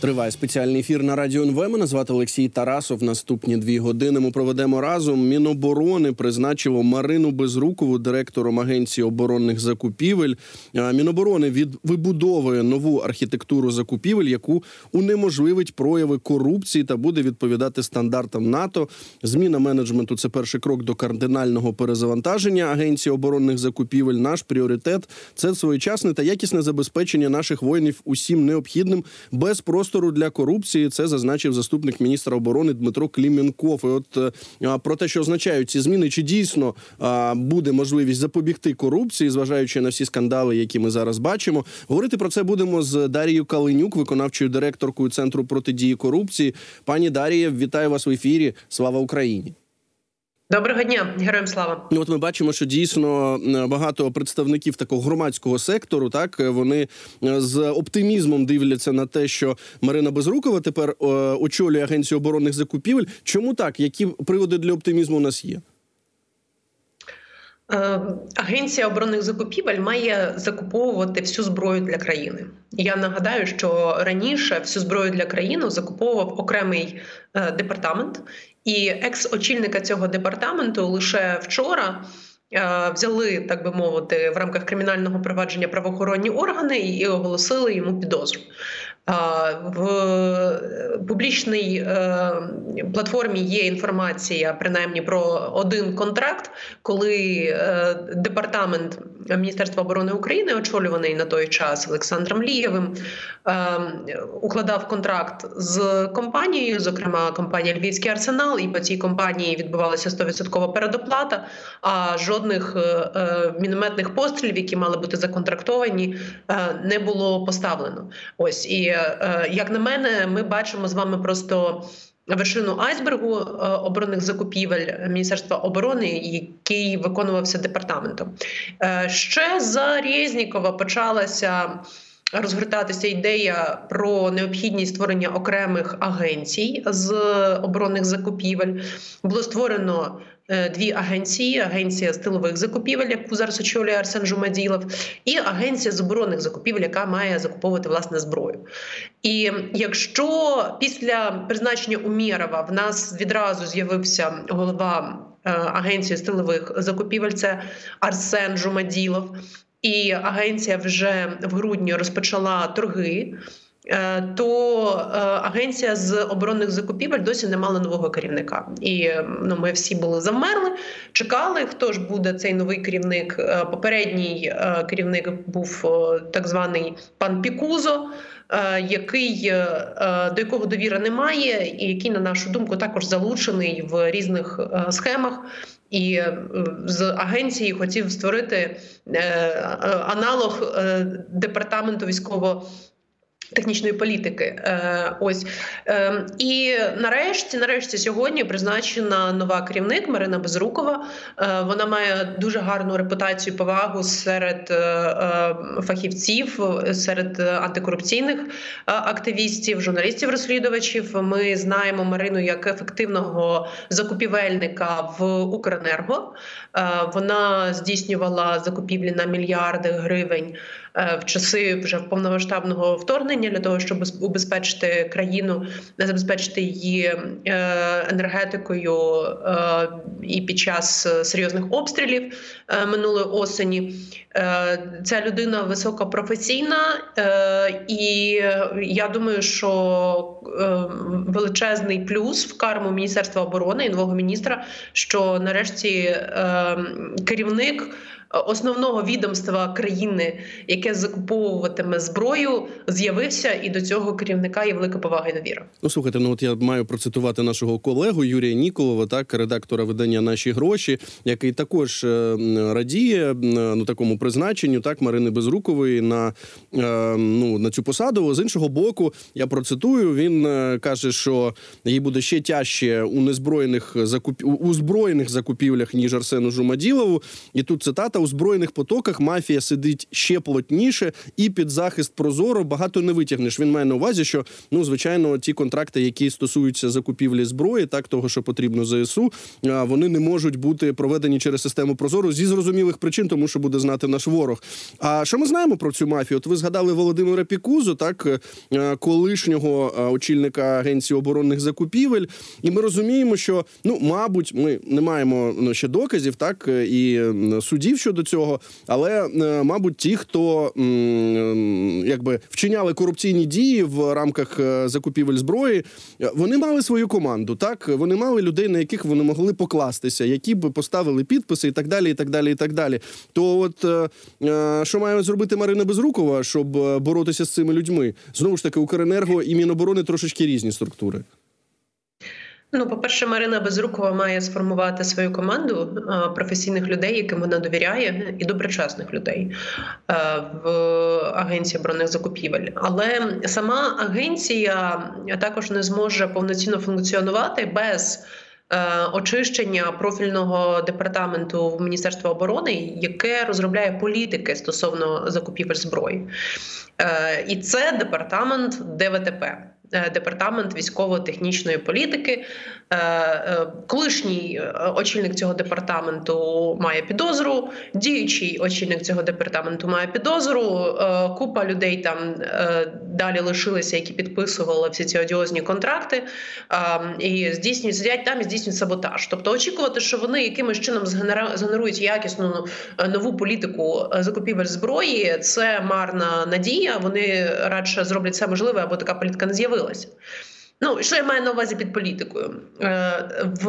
Триває спеціальний ефір на радіо НВ. Мене звати Олексій Тарасов. Наступні дві години ми проведемо разом. Міноборони призначило Марину Безрукову директором агенції оборонних закупівель. Міноборони від вибудовує нову архітектуру закупівель, яку унеможливить прояви корупції та буде відповідати стандартам НАТО. Зміна менеджменту це перший крок до кардинального перезавантаження агенції оборонних закупівель. Наш пріоритет це своєчасне та якісне забезпечення наших воїнів усім необхідним без простору для корупції. Це зазначив заступник міністра оборони Дмитро Кліменков. І от е, про те, що означають ці зміни, чи дійсно а, буде можливість запобігти корупції, зважаючи на всі скандали, які ми зараз бачимо. Говорити про це будемо з Дарією Калинюк, виконавчою директоркою центру протидії корупції. Пані Дарія, вітаю вас в ефірі. Слава Україні! Доброго дня, героям слава. Ну, от ми бачимо, що дійсно багато представників такого громадського сектору, так е, вони е, з оптимізмом дивляться на те, що Марина Безрукова тепер е, очолює агенцію оборонних закупівель. Чому так? Які приводи для оптимізму у нас є? Агенція оборонних закупівель має закуповувати всю зброю для країни. Я нагадаю, що раніше всю зброю для країни закуповував окремий департамент, і екс-очільника цього департаменту лише вчора. е, Взяли, так би мовити, в рамках кримінального провадження правоохоронні органи і оголосили йому підозру. В публічній е, платформі є інформація, принаймні про один контракт, коли е, департамент Міністерства оборони України, очолюваний на той час Олександром Лієвим, е, укладав контракт з компанією, зокрема компанія Львівський арсенал, і по цій компанії відбувалася 100% передоплата. А жодних е, е, мінометних пострілів, які мали бути законтрактовані, е, не було поставлено. Ось і е, як на мене, ми бачимо з вами просто. Вершину айсбергу е, оборонних закупівель Міністерства оборони, який виконувався департаментом. Е, Ще за Резнікова почалася розгортатися ідея про необхідність створення окремих агенцій з оборонних закупівель. Було створено е, дві агенції: агенція з тилових закупівель, яку зараз очолює Арсен Жумаділов, і агенція з оборонних закупівель, яка має закуповувати власне зброю. І якщо після призначення Умєрова в нас відразу з'явився голова е, агенції з тилових закупівель, це Арсен Жумаділов. І агенція вже в грудні розпочала торги. Е, То е, агенція з оборонних закупівель досі не мала нового керівника, і ну ми всі були завмерли, чекали. Хто ж буде цей новий керівник? Е, Попередній керівник був так званий пан Пікузо, який до якого довіри немає, і який, на нашу думку, також залучений в різних схемах. І з агенції хотів створити аналог департаменту військово. Технічної політики, Е, ось Е, і нарешті, нарешті, сьогодні призначена нова керівник Марина Безрукова. Е, Вона має дуже гарну репутацію, повагу серед фахівців, серед антикорупційних активістів, журналістів, розслідувачів. Ми знаємо Марину як ефективного закупівельника в Укренерго. Вона здійснювала закупівлі на мільярди гривень в часи вже повномасштабного вторгнення для того, щоб убезпечити країну, забезпечити її е, енергетикою е, і під час е, серйозних обстрілів е, минулої осені. Е, Ця людина високопрофесійна, е, і я думаю, що е, величезний плюс в карму Міністерства оборони і нового міністра, що нарешті е, керівник основного відомства країни, яке закуповуватиме зброю, з'явився, і до цього керівника є велика повага і довіра. Ну слухайте, ну от я маю процитувати нашого колегу Юрія Ніколова, так редактора видання Наші гроші, який також е, радіє ну такому призначенню, так Марини Безрукової на, е, ну, на цю посаду. З іншого боку, я процитую. Він е, каже, що їй буде ще тяжче у незброєних закуп... у збройних закупівлях ніж Арсену Жумаділову. І тут цитата у збройних потоках мафія сидить ще плотніше, і під захист прозоро багато не витягнеш. Він має на увазі, що ну звичайно ті контракти, які стосуються закупівлі зброї, так того, що потрібно ЗСУ, вони не можуть бути проведені через систему Прозоро зі зрозумілих причин, тому що буде знати наш ворог. А що ми знаємо про цю мафію? От ви згадали Володимира Пікузу, так колишнього очільника агенції оборонних закупівель, і ми розуміємо, що ну, мабуть, ми не маємо ну, ще доказів, так і судів щодо цього, але мабуть, ті, хто якби вчиняли корупційні дії в рамках е, закупівель зброї, вони мали свою команду. Так вони мали людей, на яких вони могли покластися, які б поставили підписи, і так далі, і так далі, і так далі. То, от е, е, що має зробити Марина Безрукова, щоб боротися з цими людьми, знову ж таки, Укренерго і Міноборони трошечки різні структури. Ну, по перше, Марина Безрукова має сформувати свою команду професійних людей, яким вона довіряє, і доброчесних людей в агенції оборонних закупівель. Але сама агенція також не зможе повноцінно функціонувати без. Очищення профільного департаменту в Міністерства оборони, яке розробляє політики стосовно закупівель зброї, і це департамент ДВТП. Е, департамент військово-технічної політики. Е, е, колишній очільник цього департаменту має підозру, діючий очільник цього департаменту має підозру. Купа людей там далі лишилися, які підписували всі ці одіозні контракти і здійснюють сидять там і здійснюють саботаж. Тобто очікувати, що вони якимось чином згенерують якісну нову політику закупівель зброї. Це марна надія. Вони радше зроблять все можливе, або така політика не з'явилася. Ну, що я маю на увазі під політикою? Е, в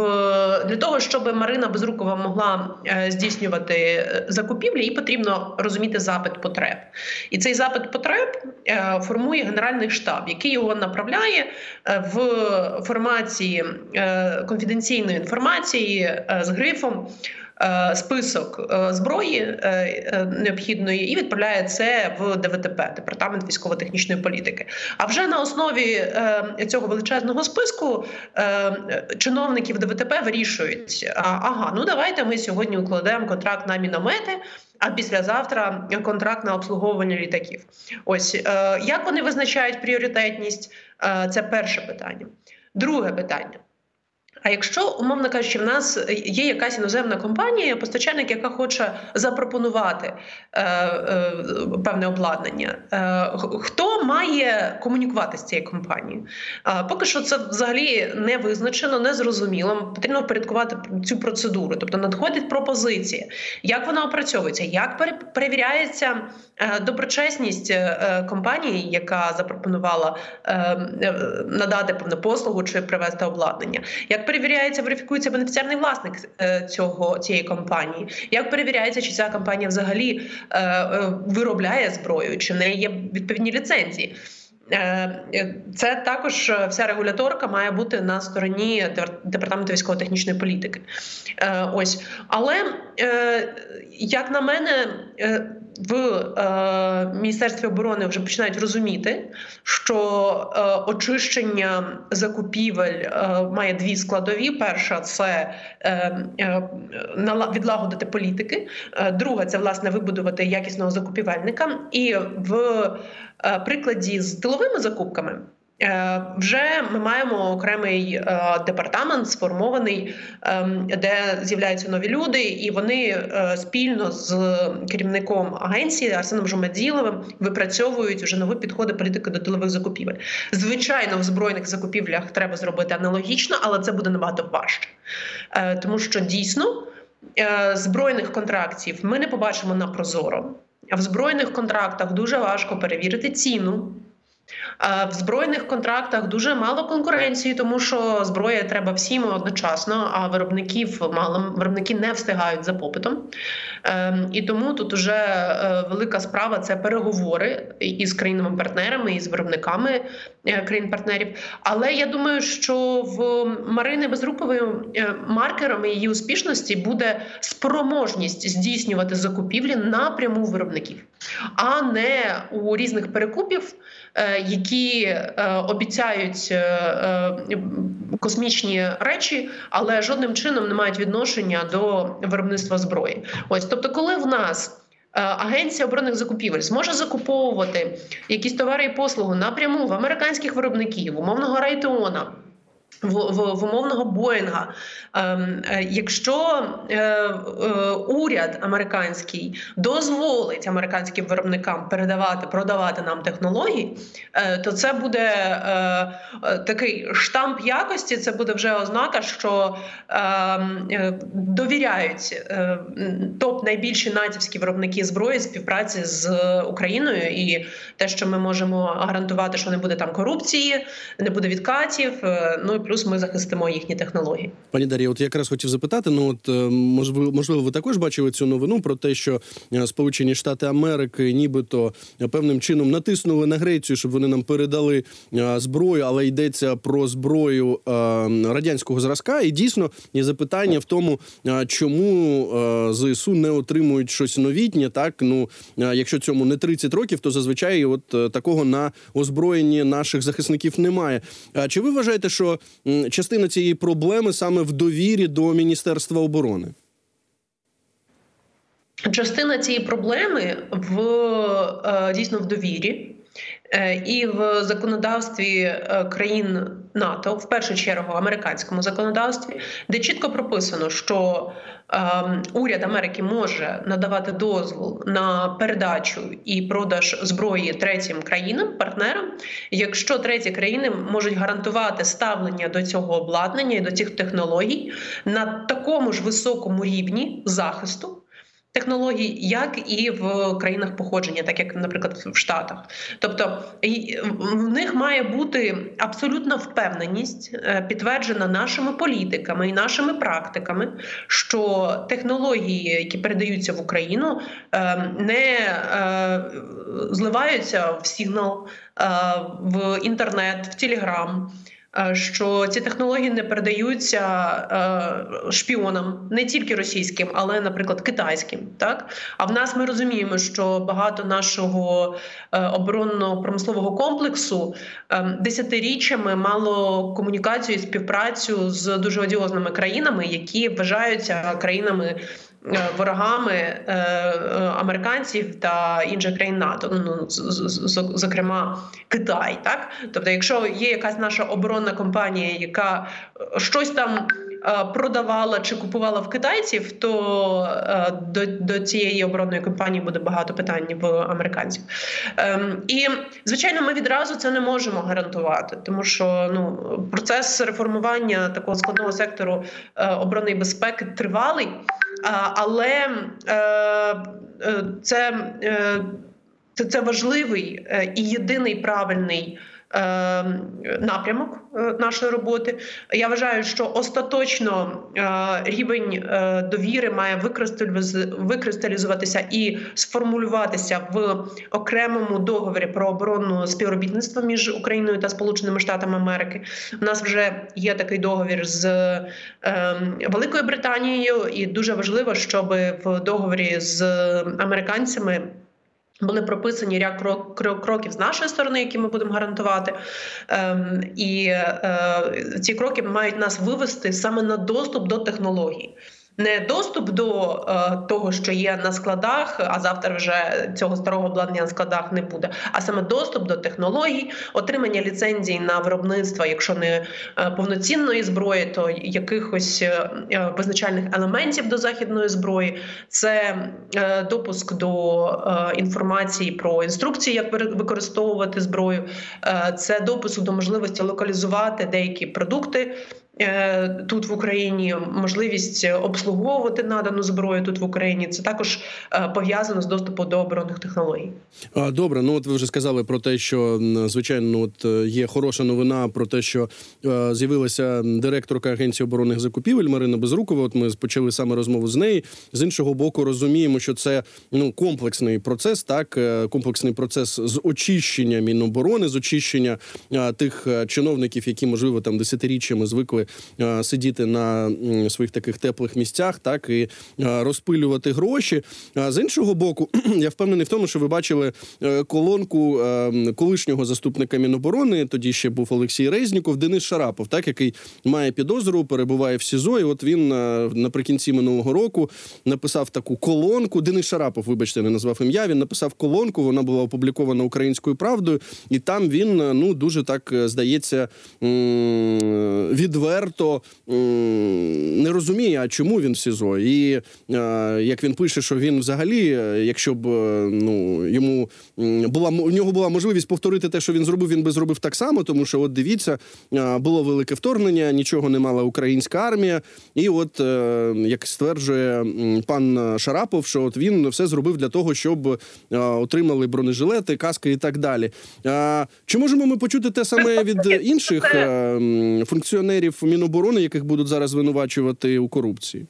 Для того, щоб Марина Безрукова могла е, здійснювати е, закупівлі, їй потрібно розуміти запит потреб. І цей запит потреб формує Генеральний штаб, який його направляє в формації конфіденційної інформації з грифом. Е, список е, зброї е, необхідної і відправляє це в ДВТП департамент військово-технічної політики. А вже на основі цього величезного списку чиновників ДВТП вирішують: ага, ну давайте ми сьогодні укладемо контракт на міномети. А післязавтра контракт на обслуговування літаків. Ось як вони визначають пріоритетність? Це перше питання. Друге питання. А якщо, умовно кажучи, в нас є якась іноземна компанія, постачальник, яка хоче запропонувати е, е, певне обладнання, е, хто має комунікувати з цією компанією? Е, поки що це взагалі не визначено, не зрозуміло. Потрібно впорядкувати цю процедуру, тобто надходить пропозиція, як вона опрацьовується, як перевіряється е, доброчесність е, компанії, яка запропонувала е, надати певну послугу чи привести обладнання. як перевіряється, верифікується бенефіціарний власник е, цього цієї компанії? Як перевіряється, чи ця компанія взагалі е, е, виробляє зброю, чи в неї є відповідні ліцензії? Це також вся регуляторка має бути на стороні департаменту військово-технічної політики. Ось, але як на мене, в е, Міністерстві оборони вже починають розуміти, що е, очищення закупівель е, має дві складові: перша це е, е, відлагодити політики, е, друга це власне вибудувати якісного закупівельника. І в прикладі з тиловими закупками. Е, вже ми маємо окремий е, департамент сформований, ем, де з'являються нові люди, і вони е, спільно з керівником агенції Арсеном Жумаділовим випрацьовують вже нові підходи політики до тилових закупівель. Звичайно, в збройних закупівлях треба зробити аналогічно, але це буде набагато важче, тому що дійсно збройних контрактів ми не побачимо на прозоро. А в збройних контрактах дуже важко перевірити ціну. В збройних контрактах дуже мало конкуренції, тому що зброя треба всім одночасно, а виробників мало виробники не встигають за попитом. Ем, і тому тут вже е, велика справа це переговори із країнами-партнерами і з виробниками е, країн-партнерів. Але я думаю, що в Марини Безрукової е, маркером її успішності буде спроможність здійснювати закупівлі напряму виробників, а не у різних перекупів які е, обіцяють е, е, космічні речі, але жодним чином не мають відношення до виробництва зброї. Ось тобто, коли в нас е, Агенція оборонних закупівель зможе закуповувати якісь товари і послуги напряму в американських виробників, умовного Райтеона, в, в, в умовного Боїнга. Ем, е, якщо е, е, уряд американський дозволить американським виробникам передавати, продавати нам технології, е, то це буде е, е, такий штамп якості. Це буде вже ознака, що ем, довіряють топ найбільші натівські виробники зброї співпраці з Україною, і те, що ми можемо гарантувати, що не буде там корупції, не буде відкатів. Ну плюс ми захистимо їхні технології. Пані Дар'я, от якраз хотів запитати. Ну от е, можливо, ви також бачили цю новину про те, що е, Сполучені Штати Америки, нібито певним чином натиснули на Грецію, щоб вони нам передали е, зброю, але йдеться про зброю радянського зразка. І дійсно є запитання в тому, чому зсу не отримують щось новітнє. Так ну якщо цьому не 30 років, то зазвичай от такого на озброєнні наших захисників немає. Чи ви вважаєте, що частина цієї проблеми саме в довірі до Міністерства оборони? Частина цієї проблеми в е, дійсно в довірі. е, І в законодавстві е, країн НАТО, в першу чергу американському законодавстві, де чітко прописано, що е, уряд Америки може надавати дозвіл на передачу і продаж зброї третім країнам, партнерам, якщо треті країни можуть гарантувати ставлення до цього обладнання і до цих технологій на такому ж високому рівні захисту технологій, як і в країнах походження, так як, наприклад, в Штатах. Тобто в них має бути абсолютна впевненість, е, підтверджена нашими політиками і нашими практиками, що технології, які передаються в Україну, е, не е, зливаються в сигнал, в інтернет, в телеграм. Е, Що ці технології не передаються е, шпіонам, не тільки російським, але, наприклад, китайським. Так а в нас ми розуміємо, що багато нашого е, оборонно-промислового комплексу десятиріччями мало комунікацію і співпрацю з дуже одіозними країнами, які вважаються країнами. Е, Ворогами е, е, американців та інших країн НАТО, ну з- зокрема Китай, так тобто, якщо є якась наша оборонна компанія, яка щось там продавала чи купувала в китайців, то до, до цієї оборонної компанії буде багато питань в американців. Ем, І звичайно, ми відразу це не можемо гарантувати, тому що ну процес реформування такого складного сектору е, оборонної безпеки тривалий, але е, е, це, е, це, це важливий і єдиний правильний. Е, Напрямок е, нашої роботи я вважаю, що остаточно е, рівень е, довіри має викристаліз- викристалізуватися і сформулюватися в окремому договорі про оборонну співробітництво між Україною та Сполученими Штатами Америки. У нас вже є такий договір з е, Великою Британією, і дуже важливо, щоб в договорі з американцями. Були прописані ряд крок- крок- кроків з нашої сторони, які ми будемо гарантувати. Ем, і е, ці кроки мають нас вивести саме на доступ до технологій. Не доступ до е, того, що є на складах, а завтра вже цього старого обладнання на складах не буде. А саме доступ до технологій, отримання ліцензій на виробництво, якщо не е, повноцінної зброї, то якихось е, е, визначальних елементів до західної зброї, це е, допуск до е, інформації про інструкції, як використовувати зброю, це допуск до можливості локалізувати деякі продукти. Е, Тут в Україні можливість обслуговувати надану зброю тут в Україні це також е, пов'язано з доступом до оборонних технологій. Добре, ну от ви вже сказали про те, що звичайно, от е, є хороша новина про те, що з'явилася директорка агенції оборонних закупівель Марина Безрукова. От ми почали саме розмову з нею. З іншого боку, розуміємо, що це ну комплексний процес, так комплексний процес з очищення міноборони, з очищення тих чиновників, які можливо там десятиріччями звикли сидіти на своїх таких теплих місцях, так і е, розпилювати гроші. А з іншого боку, я впевнений в тому, що ви бачили е, колонку е, колишнього заступника Міноборони. Тоді ще був Олексій Резніков, Денис Шарапов, так який має підозру, перебуває в СІЗО. І от він е, наприкінці минулого року написав таку колонку. Денис Шарапов, вибачте, не назвав ім'я. Він написав колонку. Вона була опублікована українською правдою, і там він е, ну дуже так е, здається м, відверто не розуміє, а чому він в СІЗО. І е, як він пише, що він взагалі, е, якщо б е, ну йому була у нього була можливість повторити те, що він зробив, він би зробив так само, тому що от дивіться, було велике вторгнення, нічого не мала українська армія, і от як стверджує пан Шарапов, що от він все зробив для того, щоб отримали бронежилети, каски і так далі. Чи можемо ми почути те саме від інших функціонерів Міноборони, яких будуть зараз звинувачувати у корупції?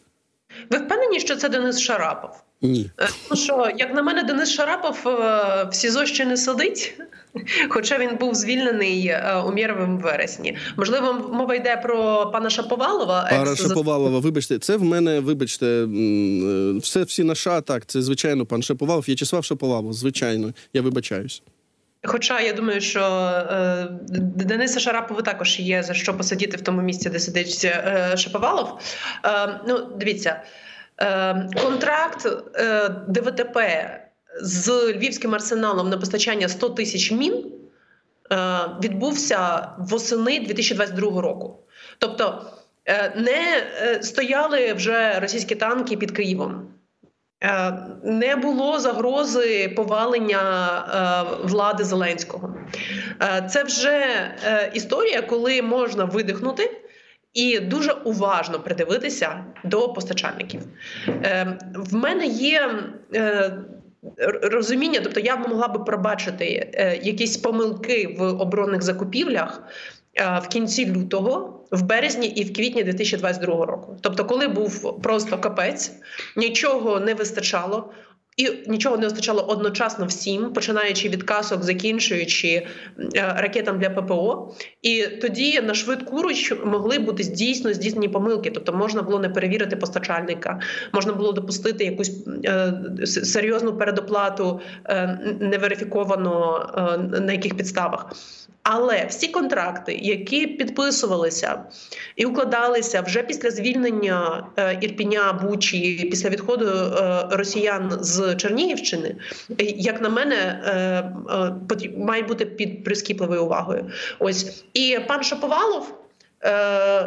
Ви впевнені, що це Денис Шарапов? Ні. Е, Ну що, як на мене, Денис Шарапов е, в СІЗО ще не сидить, хоча він був звільнений е, у Мєровому вересні. Можливо, мова йде про пана Шаповалова. Пара Шаповалова, вибачте, це в мене, вибачте, все всі на ша, так, це звичайно пан Шаповалов, В'ячеслав Шаповалов, звичайно, я вибачаюсь. Хоча я думаю, що е, Дениса Шарапова також є за що посидіти в тому місці, де сидить е, Шаповалов. Е, ну, дивіться, е, контракт е, ДВТП з львівським арсеналом на постачання 100 тисяч мін е, відбувся восени 2022 року. Тобто е, не е, стояли вже російські танки під Києвом. Е, Не було загрози повалення е, влади Зеленського. Е, Це вже історія, коли можна видихнути і дуже уважно придивитися до постачальників. В мене є. Розуміння, тобто я могла би пробачити якісь помилки в оборонних закупівлях в кінці лютого, в березні і в квітні 2022 року. Тобто, коли був просто капець, нічого не вистачало. І нічого не вистачало одночасно всім, починаючи від касок, закінчуючи е, ракетам для ППО. І тоді на швидку руч могли бути дійсно здійснені помилки. Тобто можна було не перевірити постачальника, можна було допустити якусь е, серйозну передоплату е, неверифіковано е, на яких підставах. Але всі контракти, які підписувалися і укладалися вже після звільнення е, Ірпіня Бучі, після відходу е, росіян з Чернігівщини, е, як на мене, має бути під прискіпливою увагою. Ось і пан Шаповалов.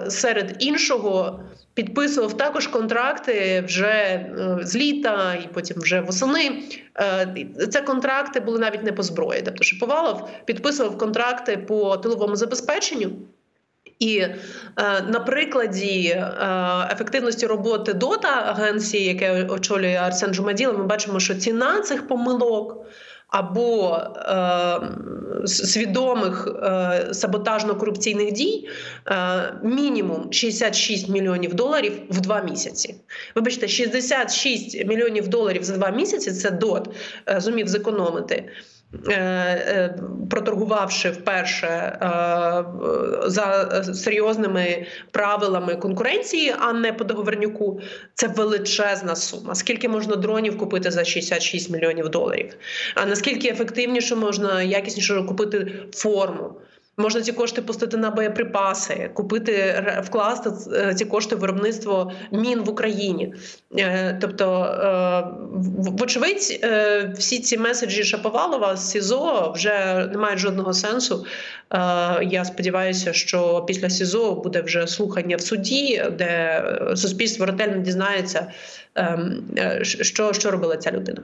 Серед іншого підписував також контракти вже е, з літа і потім вже восени. Е, Це контракти були навіть не по зброї. Тобто Шаповалов підписував контракти по тиловому забезпеченню. І е, на прикладі е, ефективності роботи ДОТА агенції, яке очолює Арсен Жумаділа, ми бачимо, що ціна цих помилок або е, свідомих е, саботажно-корупційних дій е, мінімум 66 мільйонів доларів в два місяці. Вибачте, 66 мільйонів доларів за два місяці це ДОТ е, зумів зекономити. Е, е, Проторгувавши вперше е, за серйозними правилами конкуренції, а не по договорнюку, це величезна сума. Скільки можна дронів купити за 66 мільйонів доларів? А наскільки ефективніше можна якісніше купити форму? Можна ці кошти пустити на боєприпаси, купити вкласти е, ці кошти в виробництво мін в Україні. Е, Тобто, е, вочевидь, всі ці меседжі Шаповалова з СІЗО вже не мають жодного сенсу. Я сподіваюся, що після СІЗО буде вже слухання в суді, де суспільство ретельно дізнається, що, що робила ця людина.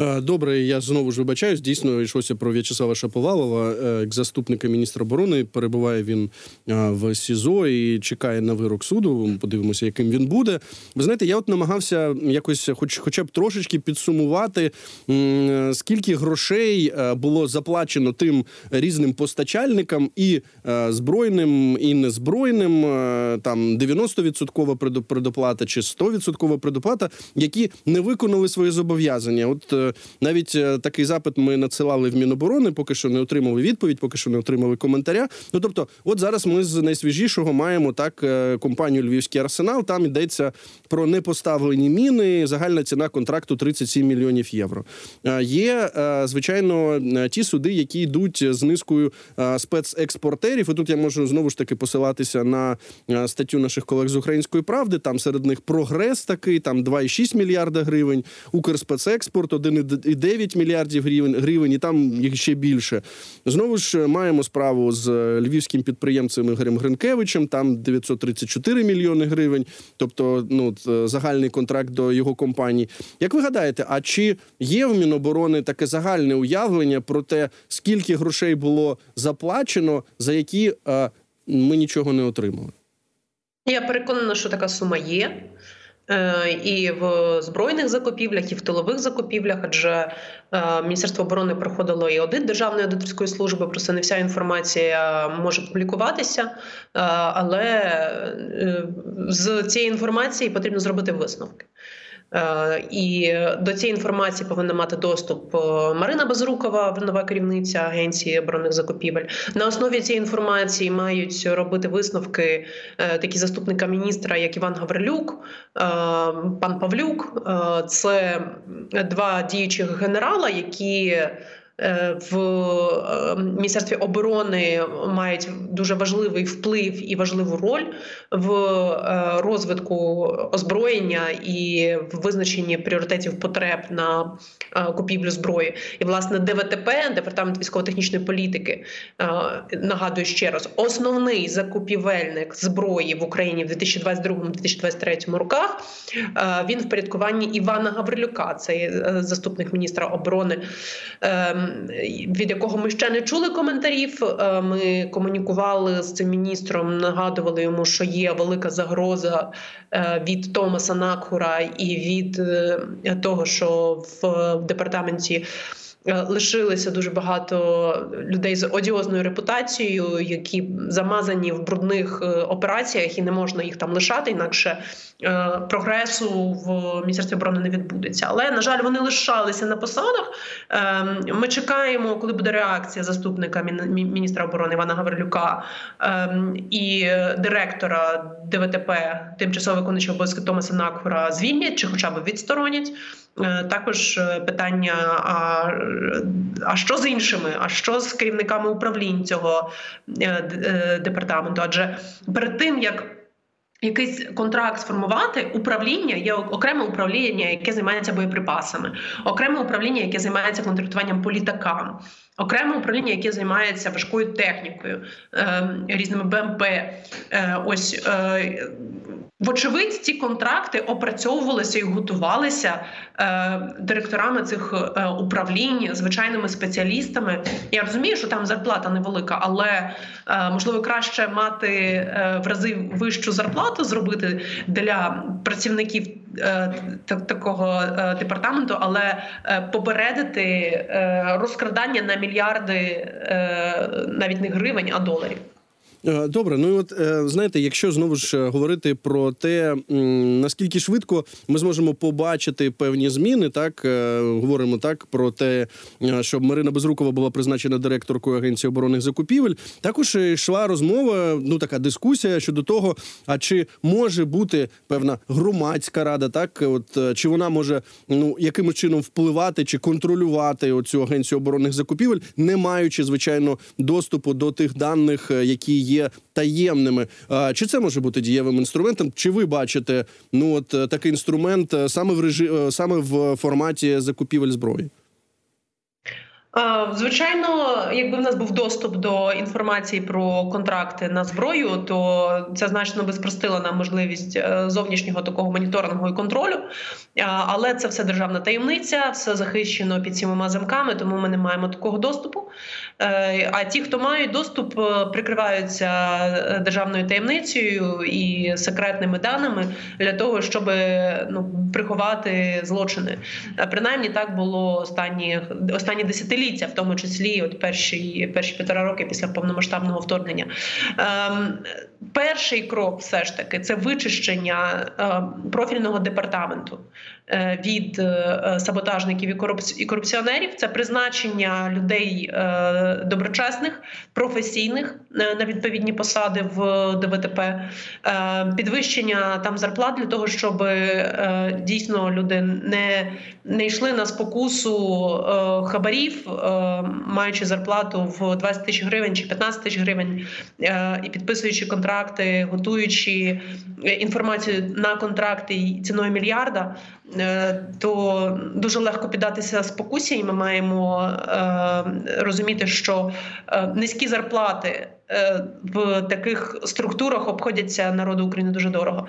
Е, Добре, я знову ж вибачаюсь. Дійсно, йшлося про В'ячеслава Шаповалова, е, як заступника міністра оборони. Перебуває він е, в СІЗО і чекає на вирок суду. Подивимося, яким він буде. Ви знаєте, я от намагався якось, хоч, хоча б трошечки підсумувати, скільки грошей е, було заплачено тим різним постачальникам, і е, збройним, і незбройним. е, Там 90% предо- предоплата чи 100% предоплата, які не виконали свої зобов'язання. От е, навіть е, такий запит ми надсилали в Міноборони, поки що не отримали відповідь, поки що не отримали коментаря. Ну тобто, от зараз ми з найсвіжішого маємо так е, компанію Львівський арсенал. Там йдеться про непоставлені міни. Загальна ціна контракту 37 мільйонів євро. Є звичайно ті суди, які йдуть з низкою спецекспортерів. І тут я можу знову ж таки посилатися на статтю наших колег з української правди. Там серед них прогрес такий, там 2,6 мільярда гривень, Укрспецекспорт 1,9 мільярдів гривень, гривень, і там їх ще більше. Знову ж маємо справу з львівським підприємцем Ігорем Гринкевичем. Там 934 мільйони гривень, тобто ну е, загальний контракт до його компанії. Як ви гадаєте, а чи є в Міноборони таке загальне уявлення про те, скільки грошей було заплачено, за які е, ми нічого не отримали? Я переконана, що така сума є. Е, І в збройних закупівлях, і в тилових закупівлях, адже е, Міністерство оборони проходило і аудит Державної аудиторської служби. Просто не вся інформація може публікуватися, е, але з цієї інформації потрібно зробити висновки. Е, І до цієї інформації повинна мати доступ е, Марина Безрукова, нова керівниця агенції оборонних закупівель. На основі цієї інформації мають робити висновки е, такі заступника міністра, як Іван Гаврилюк, пан Павлюк. Це два діючих генерала, які в е, міністерстві оборони мають дуже важливий вплив і важливу роль в е, розвитку озброєння і в визначенні пріоритетів потреб на е, купівлю зброї. І власне ДВТП, департамент військово-технічної політики, е, нагадую ще раз, основний закупівельник зброї в Україні в 2022-2023 роках. е, Він в порядкуванні Івана Гаврилюка, це е, заступник міністра оборони, ем, від якого ми ще не чули коментарів. Е, Ми комунікували з цим міністром, нагадували йому, що є велика загроза е, від Томаса Накхура і від е, того, що в департаменті. Е, Лишилися дуже багато людей з одіозною репутацією, які замазані в брудних е, операціях, і не можна їх там лишати, інакше е, прогресу в міністерстві оборони не відбудеться. Але на жаль, вони лишалися на посадах. Е, Ми чекаємо, коли буде реакція заступника мін- міністра оборони Івана Гаврилюка е, і директора ДВТП, тимчасово виконуючого обов'язки Томаса Накхура, звільнять чи хоча б відсторонять. Е, Також е, питання: а, а що з іншими? А що з керівниками управлінь цього е, департаменту? Адже перед тим як Якийсь контракт сформувати управління є окреме управління, яке займається боєприпасами, окреме управління, яке займається контрактуванням по літакам, окреме управління, яке займається важкою технікою, е, різними БМП. Е, ось е, вочевидь, ці контракти опрацьовувалися і готувалися директорами цих управлінь, звичайними спеціалістами. Я розумію, що там зарплата невелика, але можливо краще мати в рази вищу зарплату зробити для працівників такого е, департаменту, але е, попередити е, розкрадання на мільярди е, навіть не гривень, а доларів. Е, Добре, ну і от е, знаєте, якщо знову ж е, говорити про те, наскільки швидко ми зможемо побачити певні зміни, так говоримо так про те, щоб Марина Безрукова була призначена директоркою агенції оборонних закупівель. Також йшла розмова, ну така дискусія щодо того, а чи може бути певна громадська рада, так от чи вона може ну якимось чином впливати чи контролювати оцю агенцію оборонних закупівель, не маючи звичайно доступу до тих даних, які є таємними. Чи це може бути дієвим інструментом? Чи ви бачите ну от е, такий інструмент е, саме в режи... е, саме в форматі закупівель зброї? А, Звичайно, якби в нас був доступ до інформації про контракти на зброю, то це значно би спростило нам можливість е, зовнішнього такого моніторингу і контролю. Але це все державна таємниця, все захищено під сімома замками, тому ми не маємо такого доступу. Е, А ті, хто мають доступ, е, прикриваються е, державною таємницею і секретними даними для того, щоб ну, приховати злочини. Е, Принаймні так було останні останні десятиліття. Десятиліття, в тому числі от перші перші півтора роки після повномасштабного вторгнення. Ем, перший крок, все ж таки, це вичищення ем, профільного департаменту від е, саботажників і корупці- корупціонерів. Це призначення людей е, доброчесних, професійних е, на відповідні посади в ДВТП, е, підвищення там зарплат для того, щоб е, дійсно люди не, не йшли на спокусу е, хабарів, е, маючи зарплату в 20 тисяч гривень чи 15 тисяч гривень, е, і підписуючи контракти, готуючи е, інформацію на контракти ціною мільярда, е, то дуже легко піддатися спокусі, і ми маємо е, розуміти, що е, низькі зарплати е, в таких структурах обходяться народу України дуже дорого.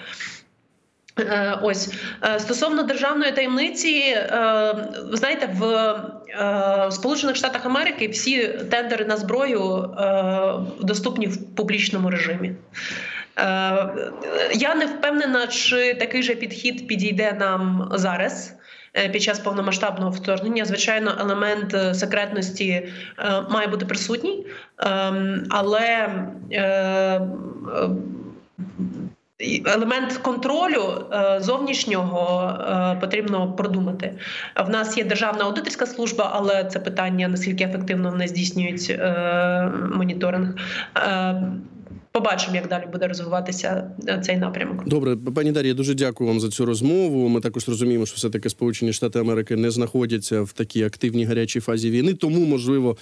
Е, Ось Е, стосовно державної таємниці, е, ви знаєте, в е, Сполучених Штатах Америки всі тендери на зброю е, доступні в публічному режимі. Е, Я не впевнена, чи такий же підхід підійде нам зараз. е, Під час повномасштабного вторгнення, звичайно, елемент е, секретності має бути присутній, ем, але елемент контролю зовнішнього потрібно продумати. В нас є державна аудиторська служба, але це питання наскільки ефективно вони здійснюють моніторинг. Побачимо, як далі буде розвиватися е, цей напрямок. Добре, пані Дар'я, дуже дякую вам за цю розмову. Ми також розуміємо, що все таки Сполучені Штати Америки не знаходяться в такій активній гарячій фазі війни, тому можливо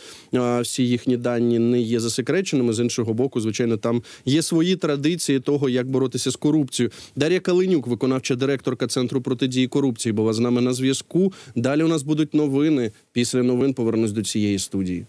всі їхні дані не є засекреченими. З іншого боку, звичайно, там є свої традиції того, як боротися з корупцією. Дар'я Калинюк, виконавча директорка центру протидії корупції, була з нами на зв'язку. Далі у нас будуть новини. Після новин повернусь до цієї студії.